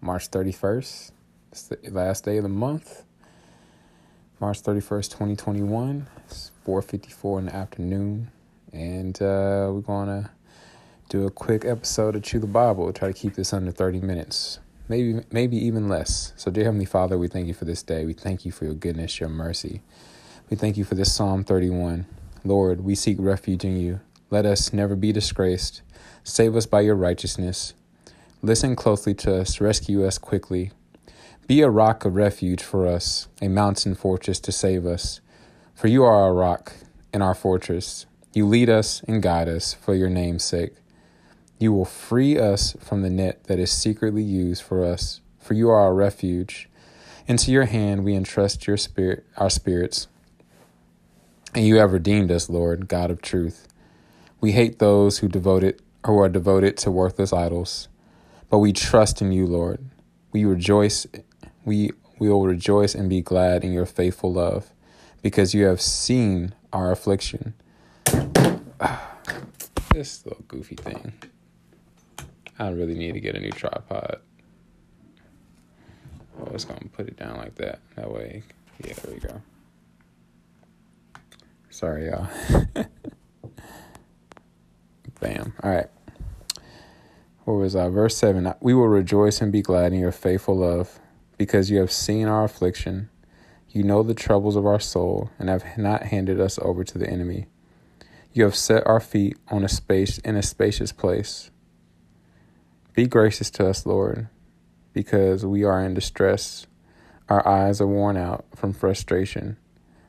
March 31st. It's the last day of the month. March 31st, 2021. It's 4:54 in the afternoon, and uh, we're gonna do a quick episode of Chew the Bible. We'll try to keep this under 30 minutes, maybe maybe even less. So, dear Heavenly Father, we thank you for this day. We thank you for your goodness, your mercy. We thank you for this Psalm 31. Lord, we seek refuge in you. Let us never be disgraced. Save us by your righteousness. Listen closely to us, rescue us quickly. Be a rock of refuge for us, a mountain fortress to save us. For you are our rock and our fortress. You lead us and guide us for your name's sake. You will free us from the net that is secretly used for us, for you are our refuge. Into your hand we entrust your spirit, our spirits. And you have redeemed us, Lord, God of truth. We hate those who devoted who are devoted to worthless idols. But we trust in you, Lord. We rejoice we we will rejoice and be glad in your faithful love, because you have seen our affliction. this little goofy thing. I really need to get a new tripod. Oh, it's gonna put it down like that. That way, yeah, there we go. Sorry, y'all. Bam. All right. Was? Verse 7 We will rejoice and be glad in your faithful love, because you have seen our affliction. You know the troubles of our soul, and have not handed us over to the enemy. You have set our feet on a space in a spacious place. Be gracious to us, Lord, because we are in distress. Our eyes are worn out from frustration.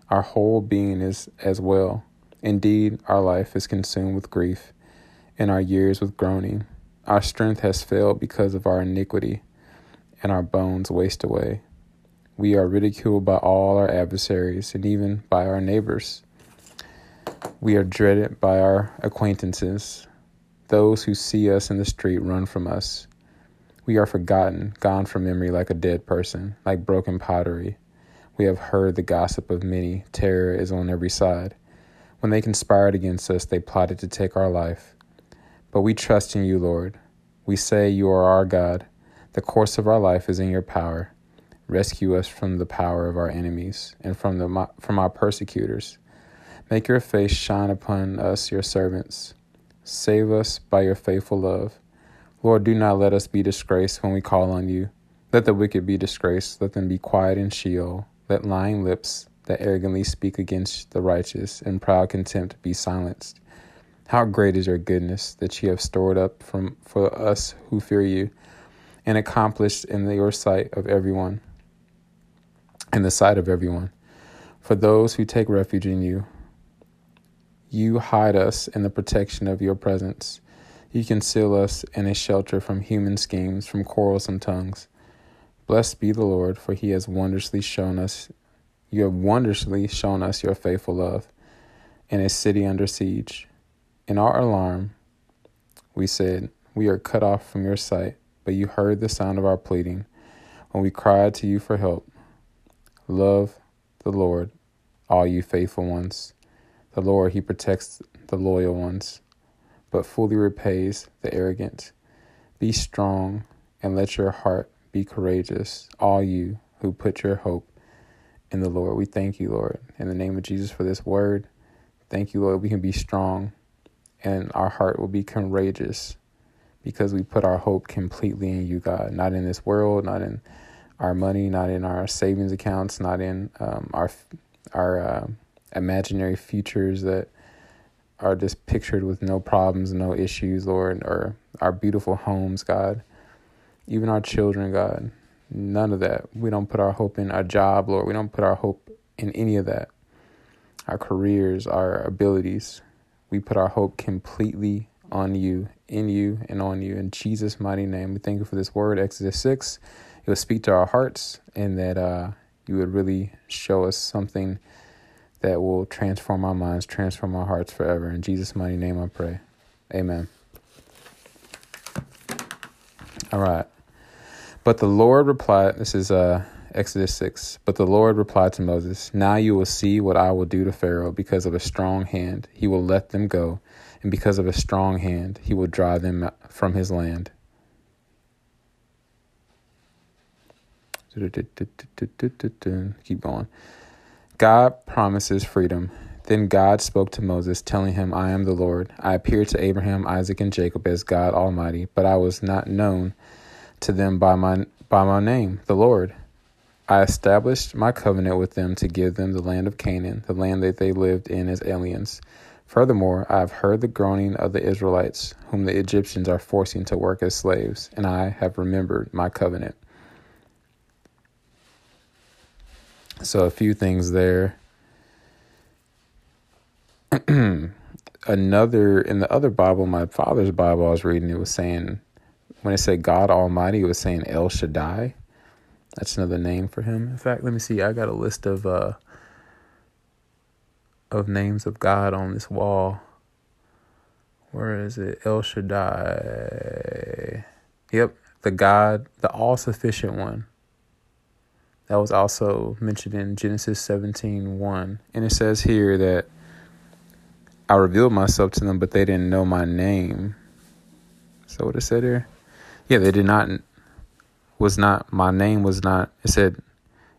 Our whole being is as well. Indeed, our life is consumed with grief and our years with groaning. Our strength has failed because of our iniquity, and our bones waste away. We are ridiculed by all our adversaries and even by our neighbors. We are dreaded by our acquaintances. Those who see us in the street run from us. We are forgotten, gone from memory like a dead person, like broken pottery. We have heard the gossip of many. Terror is on every side. When they conspired against us, they plotted to take our life. But we trust in you, Lord. We say you are our God. The course of our life is in your power. Rescue us from the power of our enemies and from the from our persecutors. Make your face shine upon us, your servants. Save us by your faithful love. Lord, do not let us be disgraced when we call on you. Let the wicked be disgraced. Let them be quiet in Sheol. Let lying lips that arrogantly speak against the righteous and proud contempt be silenced. How great is your goodness that you have stored up from for us who fear you and accomplished in your sight of everyone, in the sight of everyone. For those who take refuge in you, you hide us in the protection of your presence. You conceal us in a shelter from human schemes, from quarrelsome tongues. Blessed be the Lord, for he has wondrously shown us, you have wondrously shown us your faithful love in a city under siege. In our alarm, we said, We are cut off from your sight, but you heard the sound of our pleading when we cried to you for help. Love the Lord, all you faithful ones. The Lord, He protects the loyal ones, but fully repays the arrogant. Be strong and let your heart be courageous, all you who put your hope in the Lord. We thank you, Lord, in the name of Jesus for this word. Thank you, Lord. We can be strong and our heart will be courageous because we put our hope completely in you, God, not in this world, not in our money, not in our savings accounts, not in um, our our uh, imaginary futures that are just pictured with no problems, no issues, Lord, or our beautiful homes, God, even our children, God. None of that. We don't put our hope in our job, Lord. We don't put our hope in any of that. Our careers, our abilities. We put our hope completely on you, in you, and on you. In Jesus' mighty name, we thank you for this word, Exodus 6. It will speak to our hearts, and that uh, you would really show us something that will transform our minds, transform our hearts forever. In Jesus' mighty name, I pray. Amen. All right. But the Lord replied, this is uh, Exodus 6. But the Lord replied to Moses, Now you will see what I will do to Pharaoh because of a strong hand. He will let them go, and because of a strong hand, he will drive them from his land. Keep going. God promises freedom. Then God spoke to Moses, telling him, I am the Lord. I appeared to Abraham, Isaac, and Jacob as God Almighty, but I was not known to them by my, by my name, the Lord. I established my covenant with them to give them the land of Canaan, the land that they lived in as aliens. Furthermore, I have heard the groaning of the Israelites, whom the Egyptians are forcing to work as slaves, and I have remembered my covenant. So, a few things there. Another, in the other Bible, my father's Bible, I was reading, it was saying, when it said God Almighty, it was saying El Shaddai. That's another name for him. In fact, let me see. I got a list of uh, of names of God on this wall. Where is it? El Shaddai. Yep, the God, the all sufficient one. That was also mentioned in Genesis 17 1. And it says here that I revealed myself to them, but they didn't know my name. So what it said here? Yeah, they did not was not my name was not it said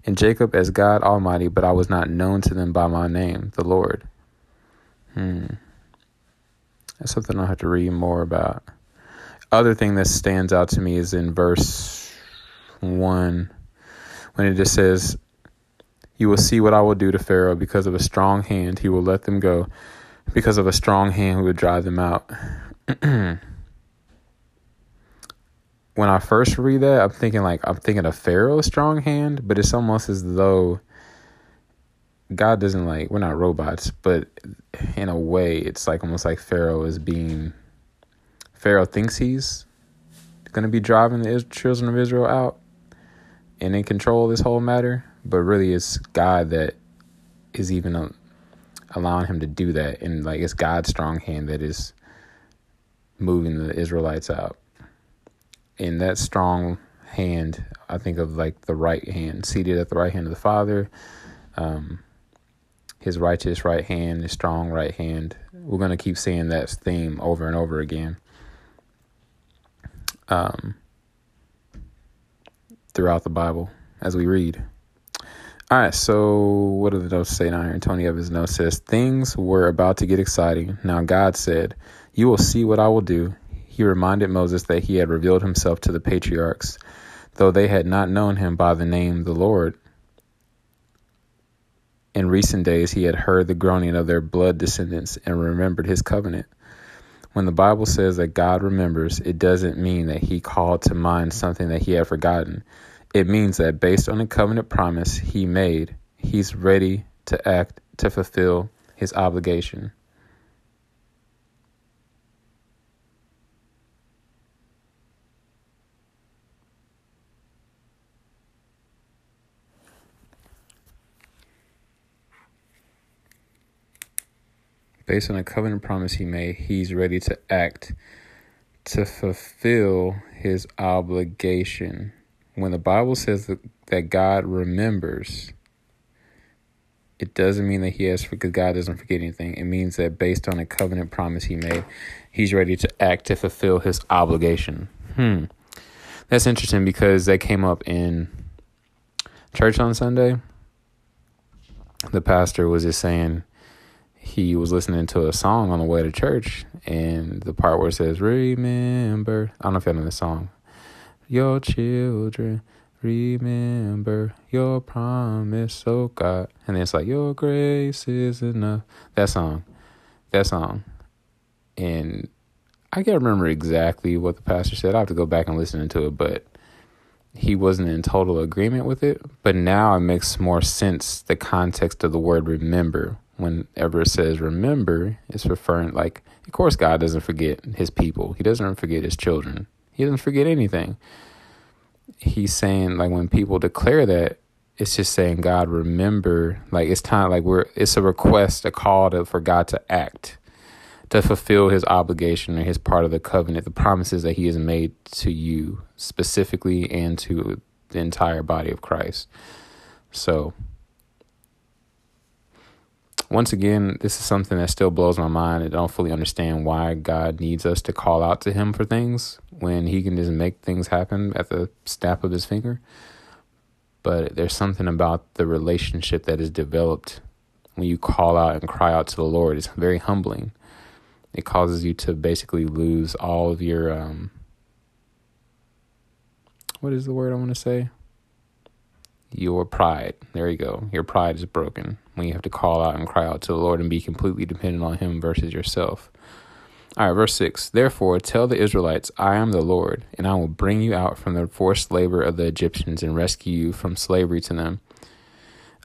in Jacob as God Almighty, but I was not known to them by my name, the Lord. Hmm. That's something I'll have to read more about. Other thing that stands out to me is in verse one, when it just says, You will see what I will do to Pharaoh because of a strong hand, he will let them go. Because of a strong hand, he will drive them out. when I first read that, I'm thinking like I'm thinking of Pharaoh's strong hand, but it's almost as though God doesn't like we're not robots, but in a way, it's like almost like Pharaoh is being Pharaoh thinks he's going to be driving the children of Israel out and in control of this whole matter, but really it's God that is even um, allowing him to do that, and like it's God's strong hand that is moving the Israelites out in that strong hand, I think of like the right hand, seated at the right hand of the Father, um, his righteous right hand, his strong right hand. We're going to keep seeing that theme over and over again um, throughout the Bible as we read. All right, so what do the notes say down here? Tony Evans' note says, Things were about to get exciting. Now God said, You will see what I will do he reminded Moses that he had revealed himself to the patriarchs, though they had not known him by the name the Lord. In recent days, he had heard the groaning of their blood descendants and remembered his covenant. When the Bible says that God remembers, it doesn't mean that he called to mind something that he had forgotten. It means that based on the covenant promise he made, he's ready to act to fulfill his obligation. Based on a covenant promise he made, he's ready to act to fulfill his obligation. When the Bible says that, that God remembers, it doesn't mean that he has because God doesn't forget anything. It means that based on a covenant promise he made, he's ready to act to fulfill his obligation. Hmm. That's interesting because that came up in church on Sunday. The pastor was just saying he was listening to a song on the way to church, and the part where it says, Remember, I don't know if you know the song. Your children, remember your promise, oh God. And it's like, Your grace is enough. That song. That song. And I can't remember exactly what the pastor said. I have to go back and listen to it, but he wasn't in total agreement with it. But now it makes more sense the context of the word remember whenever it says remember, it's referring like, of course, God doesn't forget his people. He doesn't forget his children. He doesn't forget anything. He's saying like when people declare that, it's just saying God remember. Like it's time. Like we're it's a request, a call to, for God to act, to fulfill His obligation or His part of the covenant, the promises that He has made to you specifically and to the entire body of Christ. So once again, this is something that still blows my mind. I don't fully understand why God needs us to call out to Him for things when He can just make things happen at the snap of His finger. But there's something about the relationship that is developed when you call out and cry out to the Lord. It's very humbling. It causes you to basically lose all of your um, what is the word I want to say? Your pride. There you go. Your pride is broken when you have to call out and cry out to the Lord and be completely dependent on Him versus yourself. All right, verse 6 Therefore, tell the Israelites, I am the Lord, and I will bring you out from the forced labor of the Egyptians and rescue you from slavery to them.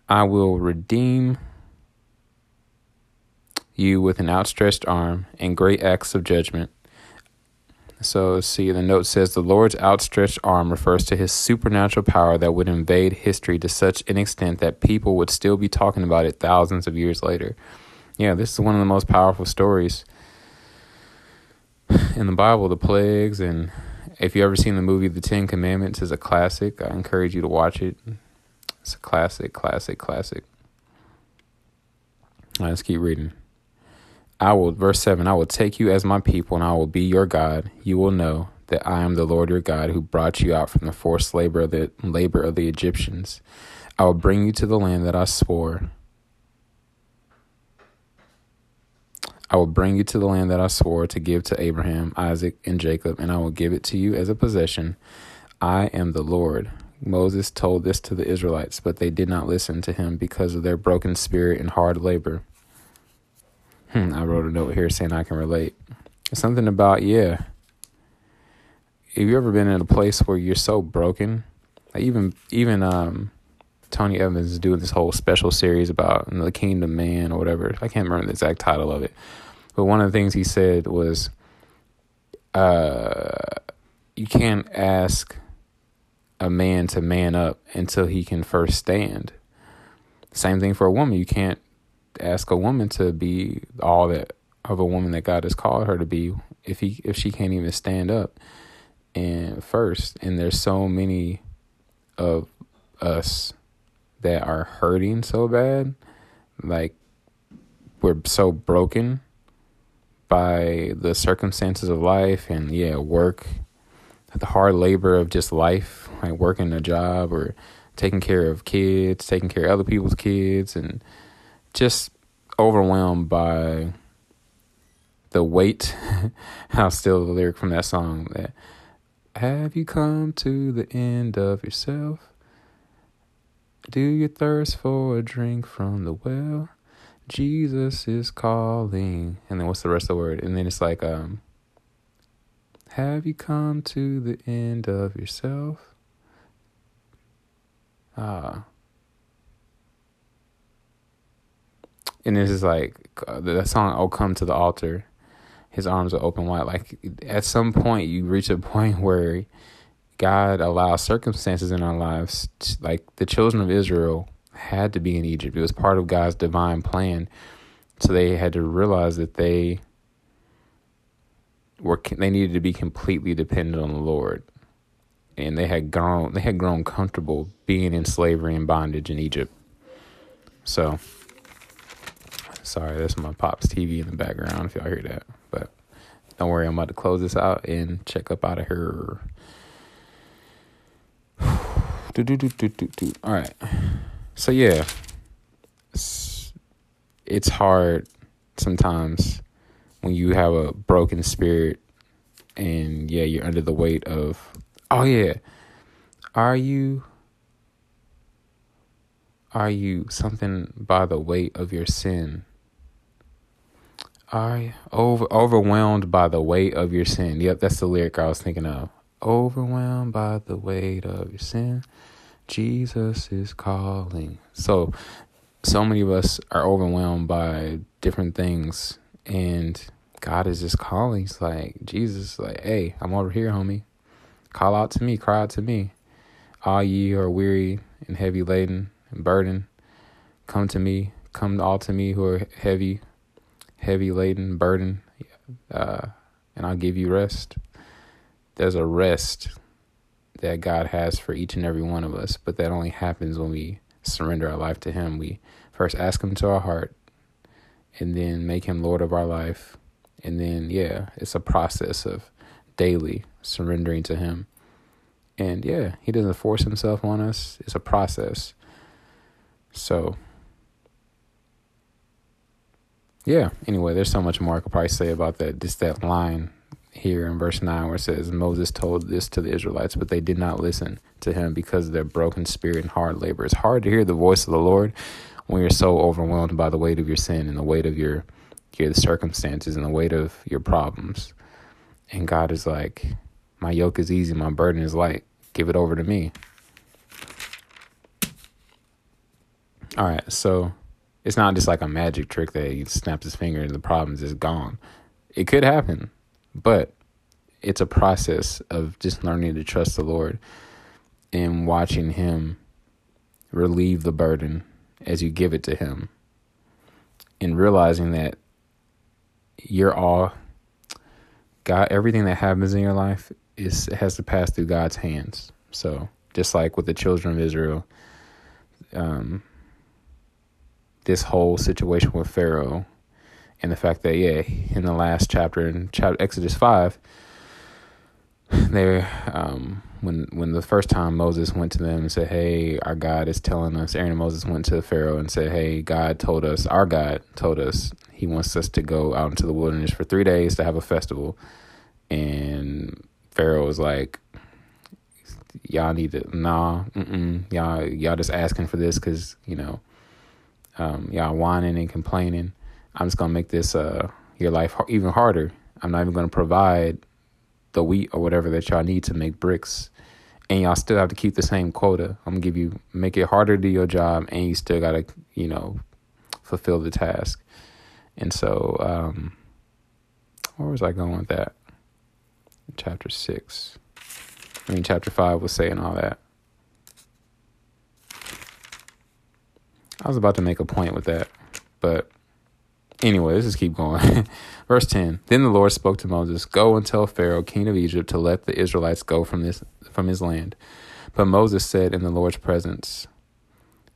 I will redeem you with an outstretched arm and great acts of judgment. So, see, the note says the Lord's outstretched arm refers to his supernatural power that would invade history to such an extent that people would still be talking about it thousands of years later. Yeah, this is one of the most powerful stories in the Bible, the plagues. And if you ever seen the movie The Ten Commandments, is a classic. I encourage you to watch it. It's a classic, classic, classic. Right, let's keep reading. I will, verse 7, I will take you as my people and I will be your God. You will know that I am the Lord your God who brought you out from the forced labor of the labor of the Egyptians. I will bring you to the land that I swore. I will bring you to the land that I swore to give to Abraham, Isaac, and Jacob, and I will give it to you as a possession. I am the Lord. Moses told this to the Israelites, but they did not listen to him because of their broken spirit and hard labor. Hmm, I wrote a note here saying I can relate. Something about, yeah. Have you ever been in a place where you're so broken? Like even even um Tony Evans is doing this whole special series about the kingdom man or whatever. I can't remember the exact title of it. But one of the things he said was uh you can't ask a man to man up until he can first stand. Same thing for a woman. You can't ask a woman to be all that of a woman that God has called her to be if he if she can't even stand up and first and there's so many of us that are hurting so bad like we're so broken by the circumstances of life and yeah work the hard labor of just life like working a job or taking care of kids taking care of other people's kids and just overwhelmed by the weight. I'll steal the lyric from that song that have you come to the end of yourself? Do you thirst for a drink from the well? Jesus is calling. And then what's the rest of the word? And then it's like, um, have you come to the end of yourself? Ah. And this is like uh, the that song "Oh Come to the Altar." His arms are open wide. Like at some point, you reach a point where God allows circumstances in our lives. To, like the children of Israel had to be in Egypt. It was part of God's divine plan. So they had to realize that they were they needed to be completely dependent on the Lord. And they had grown they had grown comfortable being in slavery and bondage in Egypt. So Sorry, that's my pop's TV in the background if y'all hear that. But don't worry, I'm about to close this out and check up out of here. do, do, do, do, do, do. All right. So, yeah, it's, it's hard sometimes when you have a broken spirit and, yeah, you're under the weight of, oh, yeah, are you are you something by the weight of your sin I over overwhelmed by the weight of your sin. Yep, that's the lyric I was thinking of. Overwhelmed by the weight of your sin, Jesus is calling. So, so many of us are overwhelmed by different things, and God is just calling. He's like, Jesus, like, hey, I'm over here, homie. Call out to me, cry out to me. All ye who are weary and heavy laden and burdened, come to me. Come all to me who are heavy heavy laden burden, uh, and I'll give you rest. There's a rest that God has for each and every one of us, but that only happens when we surrender our life to Him. We first ask Him to our heart, and then make him Lord of our life. And then, yeah, it's a process of daily surrendering to him. And yeah, he doesn't force himself on us, it's a process. So, yeah, anyway, there's so much more I could probably say about that. Just that line here in verse 9 where it says, Moses told this to the Israelites, but they did not listen to him because of their broken spirit and hard labor. It's hard to hear the voice of the Lord when you're so overwhelmed by the weight of your sin and the weight of your your circumstances and the weight of your problems. And God is like, My yoke is easy, my burden is light. Give it over to me. All right, so it's not just like a magic trick that he snaps his finger and the problem's is gone. It could happen, but it's a process of just learning to trust the Lord and watching Him relieve the burden as you give it to Him and realizing that you're all God, everything that happens in your life is has to pass through God's hands. So just like with the children of Israel, um, this whole situation with Pharaoh, and the fact that yeah, in the last chapter in chapter Exodus five, they um, when when the first time Moses went to them and said, "Hey, our God is telling us." Aaron and Moses went to Pharaoh and said, "Hey, God told us, our God told us he wants us to go out into the wilderness for three days to have a festival. And Pharaoh was like, y'all need to, nah, y'all, y'all just asking for this because, you know, um, y'all whining and complaining. I'm just to make this, uh, your life even harder. I'm not even to provide the wheat or whatever that y'all need to make bricks. And y'all still have to keep the same quota. I'm gonna give you make it harder to do your job, and you still gotta, you know, fulfill the task. And so, um, where was I going with that? Chapter six. I mean, chapter five was saying all that. I was about to make a point with that, but anyway, let's just keep going. Verse 10 Then the Lord spoke to Moses, Go and tell Pharaoh, king of Egypt, to let the Israelites go from, this, from his land. But Moses said in the Lord's presence,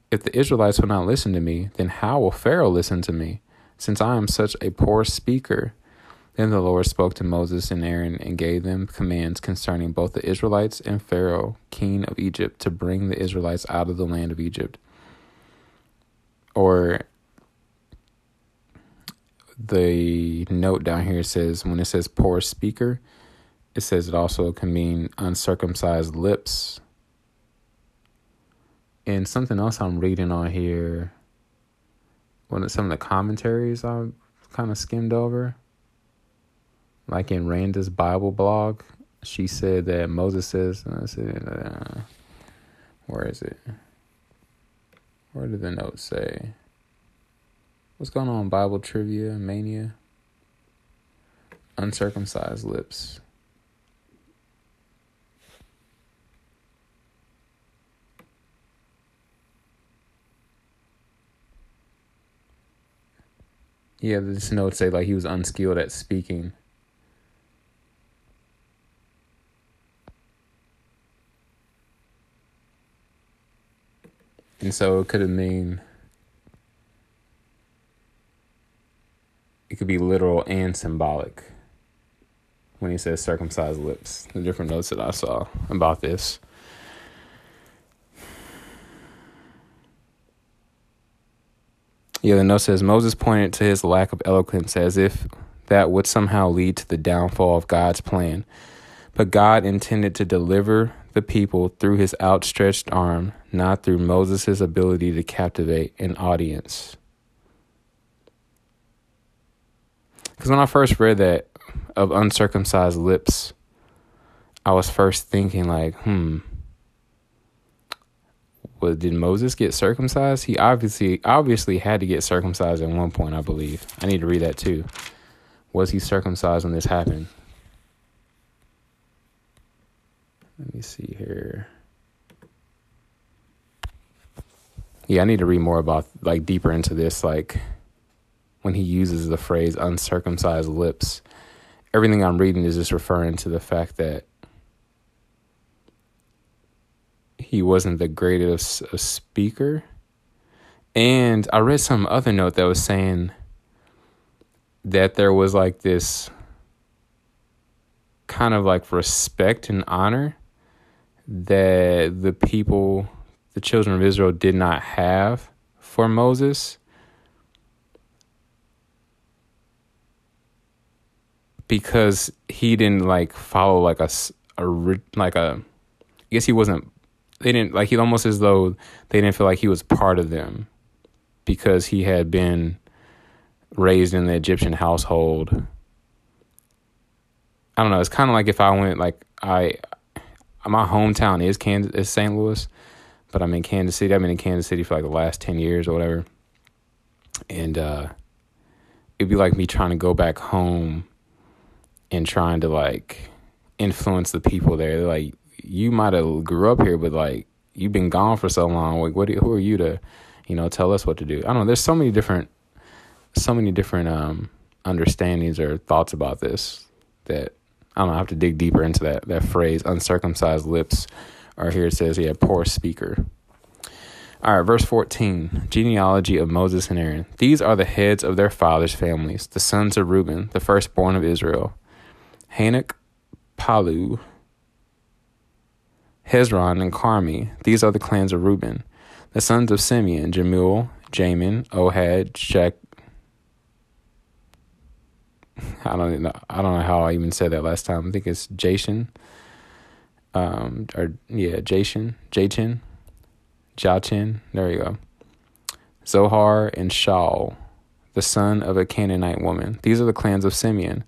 If the Israelites will not listen to me, then how will Pharaoh listen to me? since I am such a poor speaker. Then the Lord spoke to Moses and Aaron and gave them commands concerning both the Israelites and Pharaoh, king of Egypt, to bring the Israelites out of the land of Egypt. Or the note down here says, when it says poor speaker, it says it also can mean uncircumcised lips. And something else I'm reading on here one of some of the commentaries I kind of skimmed over. Like in Randa's Bible blog, she said that Moses says, uh, where is it? Where did the note say? What's going on, Bible trivia mania? Uncircumcised lips. Yeah, this note say like he was unskilled at speaking. And so it could mean it could be literal and symbolic when he says circumcised lips. The different notes that I saw about this. Yeah, the note says Moses pointed to his lack of eloquence as if that would somehow lead to the downfall of God's plan. But God intended to deliver the people through his outstretched arm, not through Moses' ability to captivate an audience. Because when I first read that of uncircumcised lips, I was first thinking, like, hmm, well, did Moses get circumcised? He obviously obviously had to get circumcised at one point, I believe. I need to read that too. Was he circumcised when this happened? Let me see here. Yeah, I need to read more about like deeper into this like when he uses the phrase uncircumcised lips. Everything I'm reading is just referring to the fact that he wasn't the greatest speaker. And I read some other note that was saying that there was like this kind of like respect and honor that the people, the children of Israel, did not have for Moses. Because he didn't like follow like a, a like a, I guess he wasn't. They didn't like he almost as though they didn't feel like he was part of them, because he had been raised in the Egyptian household. I don't know. It's kind of like if I went like I, my hometown is Kansas, is St. Louis, but I'm in Kansas City. I've been in Kansas City for like the last ten years or whatever, and uh, it'd be like me trying to go back home and trying to like influence the people there. Like you might have grew up here, but like you've been gone for so long. Like, what? Who are you to, you know, tell us what to do? I don't know. There's so many different so many different um, understandings or thoughts about this that I don't know. I have to dig deeper into that that phrase. Uncircumcised lips, or here it says, yeah, poor speaker. All right, verse 14 genealogy of Moses and Aaron. These are the heads of their fathers' families, the sons of Reuben, the firstborn of Israel. Hanoch, Pallu, Hezron, and Carmi. These are the clans of Reuben. The sons of Simeon, Jemuel, Jamin, Ohad, Shek, I don't know. I don't know how I even said that last time. I think it's Jason. Um, or yeah, Jason, Jachin, Jachin. There you go. Zohar and Shaul, the son of a Canaanite woman. These are the clans of Simeon.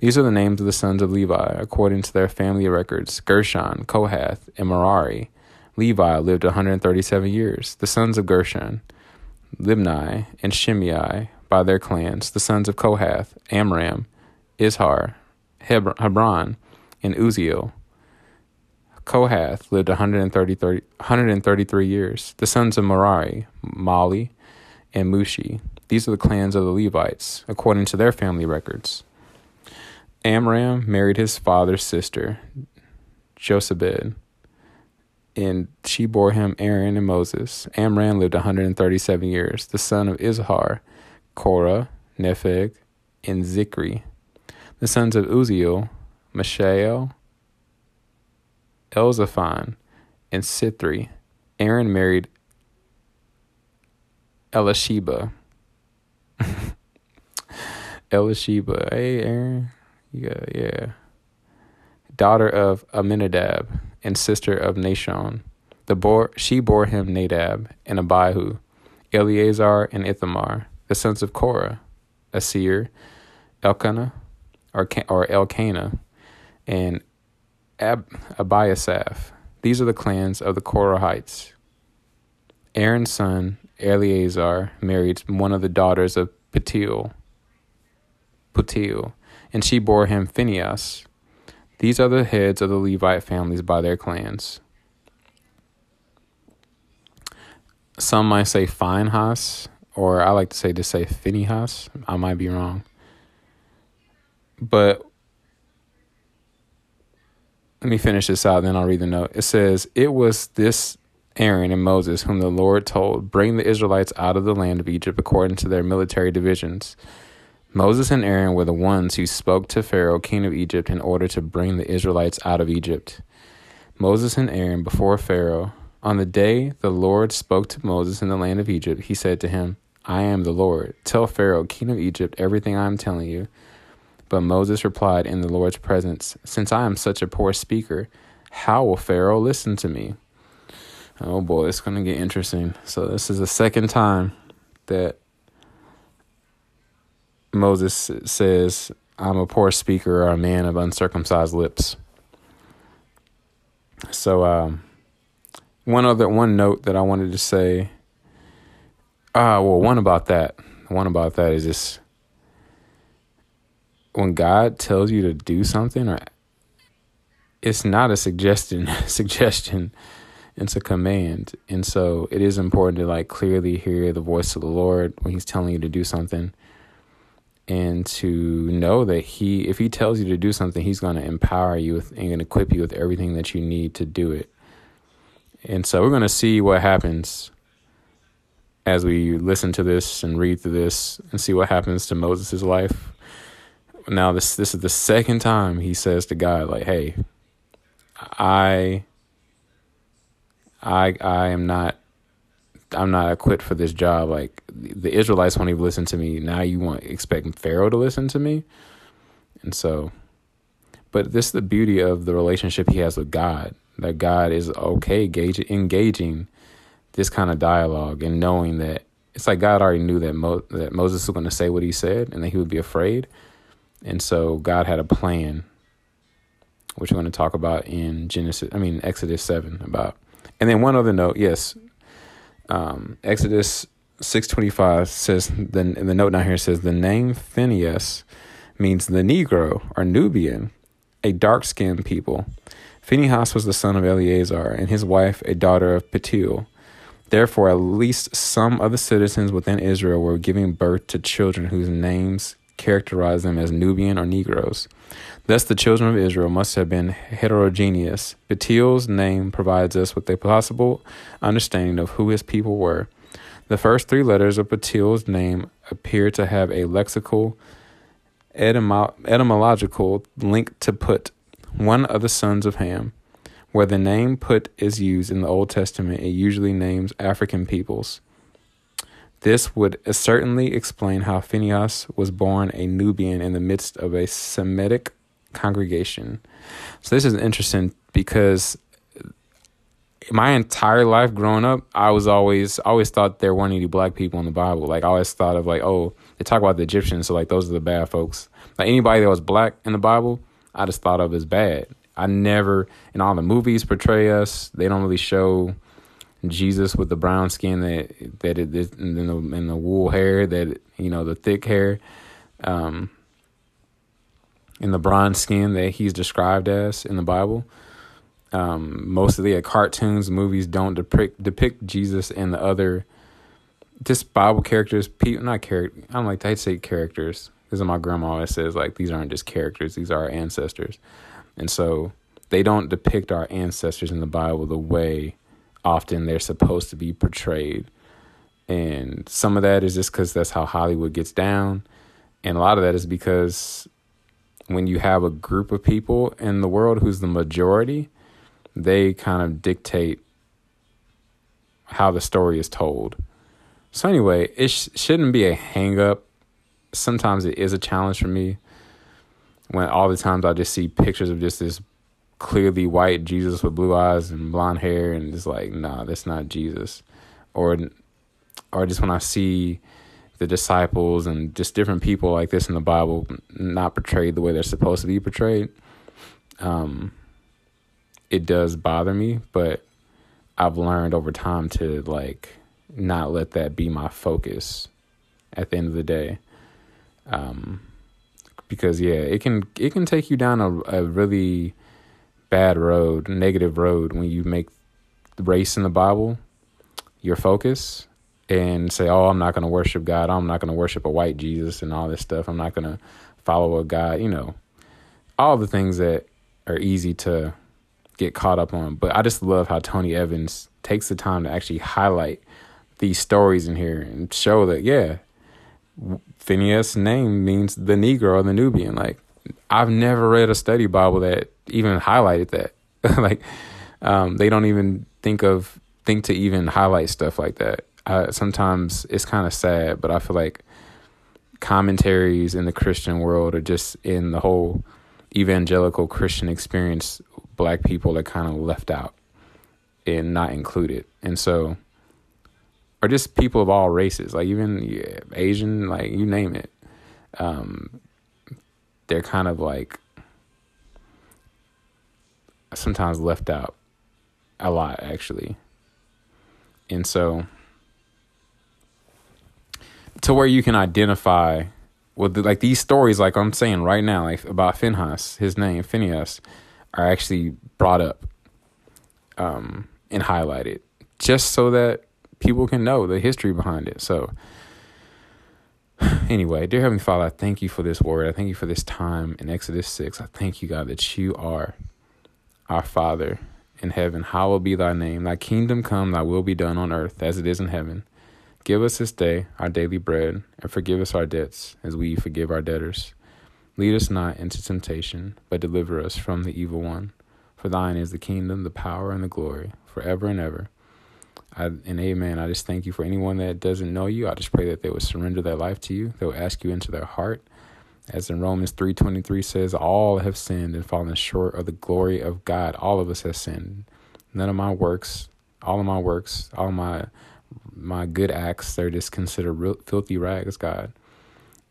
These are the names of the sons of Levi, according to their family records Gershon, Kohath, and Merari. Levi lived 137 years. The sons of Gershon, Libni, and Shimei by their clans, the sons of Kohath, Amram, Izhar, Hebron, and Uzziel. Kohath lived 133, 133 years. The sons of Merari, Mahli, and Mushi. These are the clans of the Levites, according to their family records. Amram married his father's sister, Jochebed, and she bore him Aaron and Moses. Amram lived 137 years. The son of Izhar, Korah, Nepheg, and Zichri. The sons of Uzziel, Mishael, Elzaphan, and Sithri. Aaron married Elisheba. Elisheba. Hey, Aaron. Yeah, yeah. Daughter of Amminadab and sister of Nahshon. The bore, she bore him Nadab and Abihu, Eleazar and Ithamar the sons of Korah, Assir, Elkanah, or, or Elkanah, and Ab, Abiasaph. These are the clans of the Korahites. Aaron's son, Eleazar, married one of the daughters of Putiel, Putiel, and she bore him Phinehas. These are the heads of the Levite families by their clans. Some might say Phinehas, or I like to say to say Phinehas. I might be wrong. But let me finish this out, then I'll read the note. It says, It was this Aaron and Moses whom the Lord told, Bring the Israelites out of the land of Egypt according to their military divisions. Moses and Aaron were the ones who spoke to Pharaoh, king of Egypt, in order to bring the Israelites out of Egypt. Moses and Aaron before Pharaoh. On the day the Lord spoke to Moses in the land of Egypt, he said to him, I am the Lord. Tell Pharaoh, king of Egypt, everything I am telling you. But Moses replied in the Lord's presence, Since I am such a poor speaker, how will Pharaoh listen to me? Oh boy, it's going to get interesting. So, this is the second time that Moses says, I'm a poor speaker or a man of uncircumcised lips. So, um, one other one note that I wanted to say uh, well, one about that. One about that is just when God tells you to do something, or it's not a suggestion. suggestion, it's a command, and so it is important to like clearly hear the voice of the Lord when He's telling you to do something, and to know that He, if He tells you to do something, He's going to empower you with, and equip you with everything that you need to do it. And so we're going to see what happens as we listen to this and read through this and see what happens to Moses' life now this this is the second time he says to God, like, hey, I I I am not I'm not equipped for this job. Like the Israelites won't even listen to me. Now you want expect Pharaoh to listen to me? And so but this is the beauty of the relationship he has with God. That God is okay engaging this kind of dialogue and knowing that it's like God already knew that Mo, that Moses was going to say what he said and that he would be afraid. And so God had a plan, which we're going to talk about in Genesis, I mean, Exodus 7 about. And then one other note, yes, um, Exodus 625 says, the, in the note down here says, the name Phineas means the Negro or Nubian, a dark skinned people. Phinehas was the son of Eleazar, and his wife a daughter of Petuel. Therefore, at least some of the citizens within Israel were giving birth to children whose names characterized them as Nubian or Negroes. Thus, the children of Israel must have been heterogeneous. Petuel's name provides us with a possible understanding of who his people were. The first three letters of Petuel's name appear to have a lexical, etymo- etymological link to Put, one of the sons of Ham. Where the name Put is used in the Old Testament, it usually names African peoples. This would certainly explain how Phineas was born a Nubian in the midst of a Semitic congregation. So this is interesting because my entire life growing up, I was always always thought there weren't any black people in the Bible. Like I always thought of like, oh, they talk about the Egyptians, so like those are the bad folks. Like anybody that was black in the Bible, I just thought of as bad. I never in all the movies portray us. They don't really show Jesus with the brown skin that that it is and the and the wool hair that you know the thick hair, um, and the bronze skin that he's described as in the Bible. Um, most of the uh, cartoons, movies don't depict depict Jesus and the other just Bible characters. People, not character. I don't like to say characters This because my grandma always says like these aren't just characters; these are our ancestors. And so they don't depict our ancestors in the Bible the way often they're supposed to be portrayed. And some of that is just because that's how Hollywood gets down. And a lot of that is because when you have a group of people in the world who's the majority, they kind of dictate how the story is told. So, anyway, it sh- shouldn't be a hang up. Sometimes it is a challenge for me when all the times I just see pictures of just this clearly white Jesus with blue eyes and blonde hair, and it's like, nah, that's not Jesus. Or, or just when I see the disciples and just different people like this in the Bible not portrayed the way they're supposed to be portrayed, um, it does bother me. But I've learned over time to like not let that be my focus. At the end of the day, um, because yeah, it can it can take you down a, a really bad road, negative road when you make race in the Bible your focus and say, "Oh, I'm not going to worship God. I'm not going to worship a white Jesus and all this stuff. I'm not going to follow a God." You know, all the things that are easy to get caught up on. But I just love how Tony Evans takes the time to actually highlight these stories in here and show that yeah, Phineas' name means the Negro or the Nubian. Like, I've never read a study Bible that even highlighted that. like, um, they don't even think of think to even highlight stuff like that. sometimes it's kind of sad, but I feel like commentaries in the Christian world or just in the whole evangelical Christian experience, black people are kind of left out and not included. And so or just people of all races, like even yeah, Asian, like you name it. Um, they're kind of like sometimes left out a lot, actually. And so, to where you can identify with like these stories, like I'm saying right now, like about Phinehas, his name Phineas, are actually brought up um, and highlighted, just so that people can know the history behind it. So, anyway, dear Heavenly Father, I thank you for this word. I thank you for this time in Exodus 6. I thank you, God, that you are our Father in heaven. Hallowed be thy name. Thy kingdom come, thy will be done on earth as it is in heaven. Give us this day our daily bread, and forgive us our debts as we forgive our debtors. Lead us not into temptation, but deliver us from the evil one. For thine is the kingdom, the power, and the glory, forever and ever. I, and amen. I just thank you for anyone that doesn't know you. I just pray that they would surrender their life to you. They will ask you into their heart. As in Romans 3.23 says, all have sinned and fallen short of the glory of God. All of us have sinned. None of my works, all of my works, all my my good acts, they're just considered real, filthy rags, God.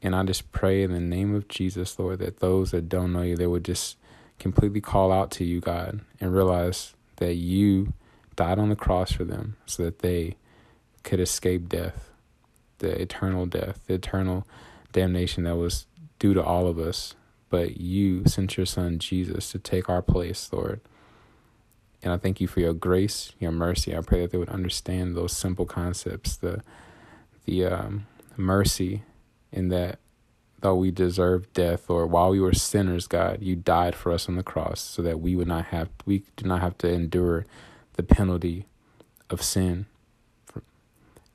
And I just pray in the name of Jesus, Lord, that those that don't know you, they would just completely call out to you, God, and realize that you died on the cross for them so that they could escape death, the eternal death, the eternal damnation that was due to all of us. But you sent your son Jesus to take our place, Lord. And I thank you for your grace, your mercy. I pray that they would understand those simple concepts, the the um, mercy in that though we deserved death or while we were sinners, God, you died for us on the cross so that we would not have we do not have to endure the penalty of sin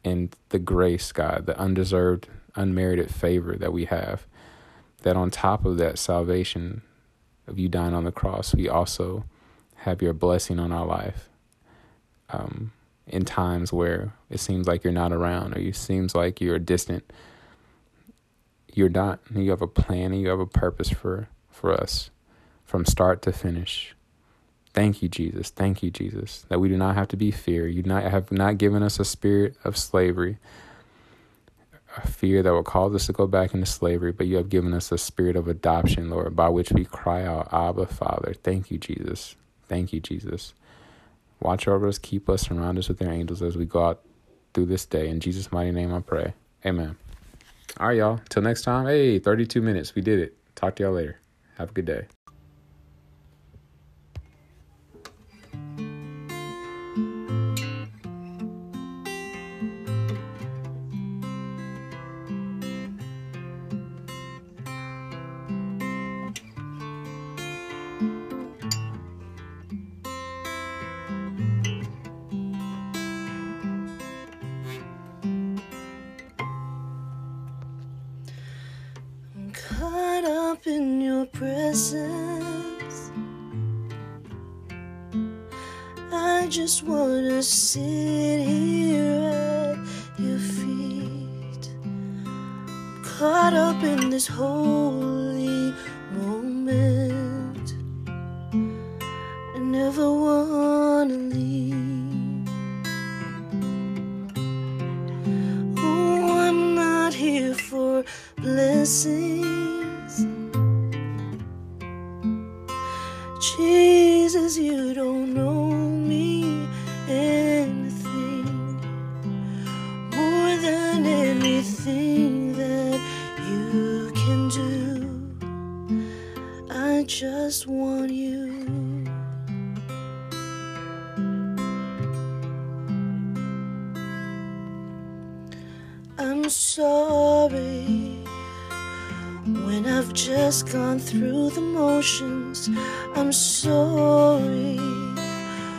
and the grace, God, the undeserved, unmerited favor that we have. That on top of that salvation of you dying on the cross, we also have your blessing on our life. Um, in times where it seems like you're not around or it seems like you're distant you're not. You have a plan and you have a purpose for, for us from start to finish. Thank you, Jesus. Thank you, Jesus, that we do not have to be fear. You not have not given us a spirit of slavery, a fear that will cause us to go back into slavery, but you have given us a spirit of adoption, Lord, by which we cry out, Abba, Father. Thank you, Jesus. Thank you, Jesus. Watch over us, keep us, surround us with your angels as we go out through this day. In Jesus' mighty name I pray. Amen. All right, y'all. Till next time. Hey, 32 minutes. We did it. Talk to y'all later. Have a good day. Presence. I just wanna sit here at your feet, caught up in this holy the motions. I'm sorry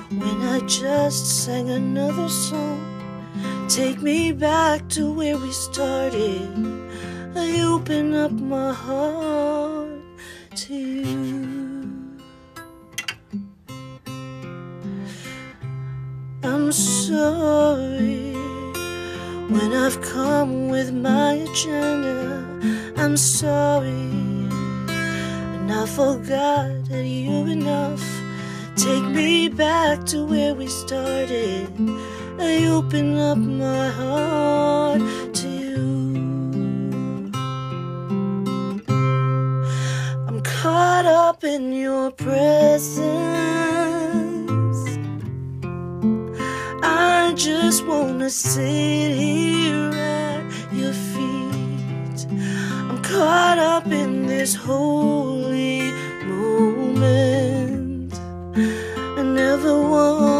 when I just sang another song. Take me back to where we started. I open up my heart to you. I'm sorry when I've come with my agenda. I'm sorry and I forgot that you enough. Take me back to where we started. I open up my heart to you. I'm caught up in your presence. I just wanna sit here caught up in this holy moment. I never can